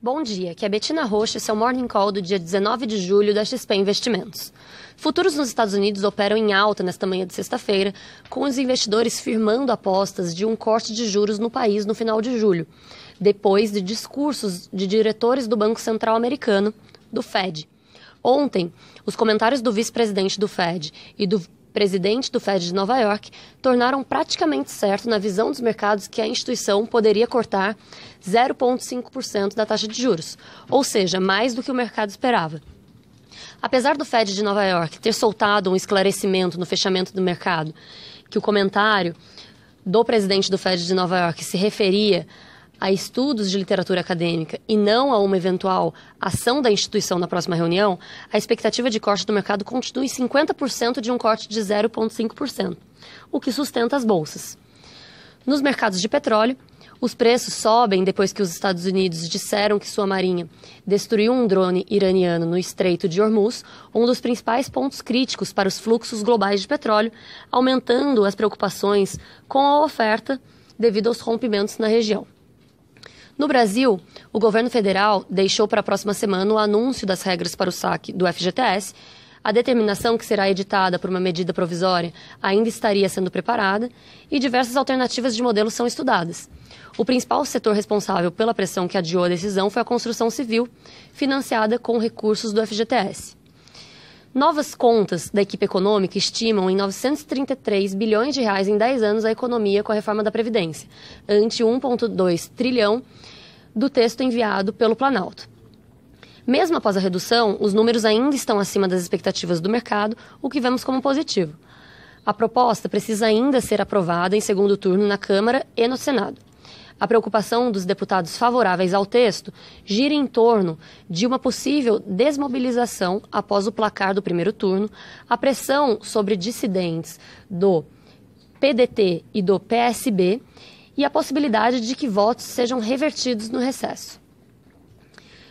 Bom dia, aqui é Betina Rocha, seu Morning Call do dia 19 de julho da XP Investimentos. Futuros nos Estados Unidos operam em alta nesta manhã de sexta-feira, com os investidores firmando apostas de um corte de juros no país no final de julho, depois de discursos de diretores do Banco Central Americano, do Fed. Ontem, os comentários do vice-presidente do Fed e do presidente do Fed de Nova York, tornaram praticamente certo na visão dos mercados que a instituição poderia cortar 0,5% da taxa de juros, ou seja, mais do que o mercado esperava. Apesar do Fed de Nova York ter soltado um esclarecimento no fechamento do mercado, que o comentário do presidente do Fed de Nova York se referia a estudos de literatura acadêmica e não a uma eventual ação da instituição na próxima reunião, a expectativa de corte do mercado continua em 50% de um corte de 0,5%, o que sustenta as bolsas. Nos mercados de petróleo, os preços sobem depois que os Estados Unidos disseram que sua marinha destruiu um drone iraniano no Estreito de Hormuz, um dos principais pontos críticos para os fluxos globais de petróleo, aumentando as preocupações com a oferta devido aos rompimentos na região. No Brasil, o governo federal deixou para a próxima semana o anúncio das regras para o saque do FGTS. A determinação que será editada por uma medida provisória ainda estaria sendo preparada e diversas alternativas de modelo são estudadas. O principal setor responsável pela pressão que adiou a decisão foi a construção civil, financiada com recursos do FGTS. Novas contas da equipe econômica estimam em 933 bilhões de reais em 10 anos a economia com a reforma da Previdência, ante 1,2 trilhão do texto enviado pelo Planalto. Mesmo após a redução, os números ainda estão acima das expectativas do mercado, o que vemos como positivo. A proposta precisa ainda ser aprovada em segundo turno na Câmara e no Senado. A preocupação dos deputados favoráveis ao texto gira em torno de uma possível desmobilização após o placar do primeiro turno, a pressão sobre dissidentes do PDT e do PSB e a possibilidade de que votos sejam revertidos no recesso.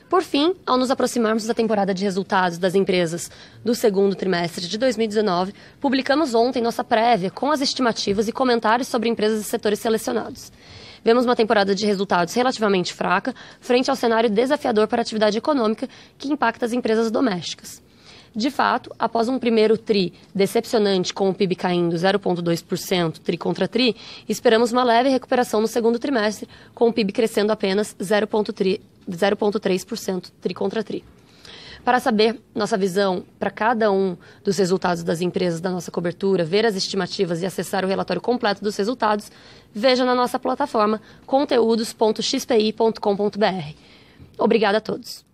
Por fim, ao nos aproximarmos da temporada de resultados das empresas do segundo trimestre de 2019, publicamos ontem nossa prévia com as estimativas e comentários sobre empresas e setores selecionados. Vemos uma temporada de resultados relativamente fraca, frente ao cenário desafiador para a atividade econômica que impacta as empresas domésticas. De fato, após um primeiro TRI decepcionante com o PIB caindo 0,2% TRI contra TRI, esperamos uma leve recuperação no segundo trimestre, com o PIB crescendo apenas 0,3% TRI contra TRI. Para saber nossa visão para cada um dos resultados das empresas da nossa cobertura, ver as estimativas e acessar o relatório completo dos resultados, veja na nossa plataforma conteúdos.xpi.com.br. Obrigada a todos.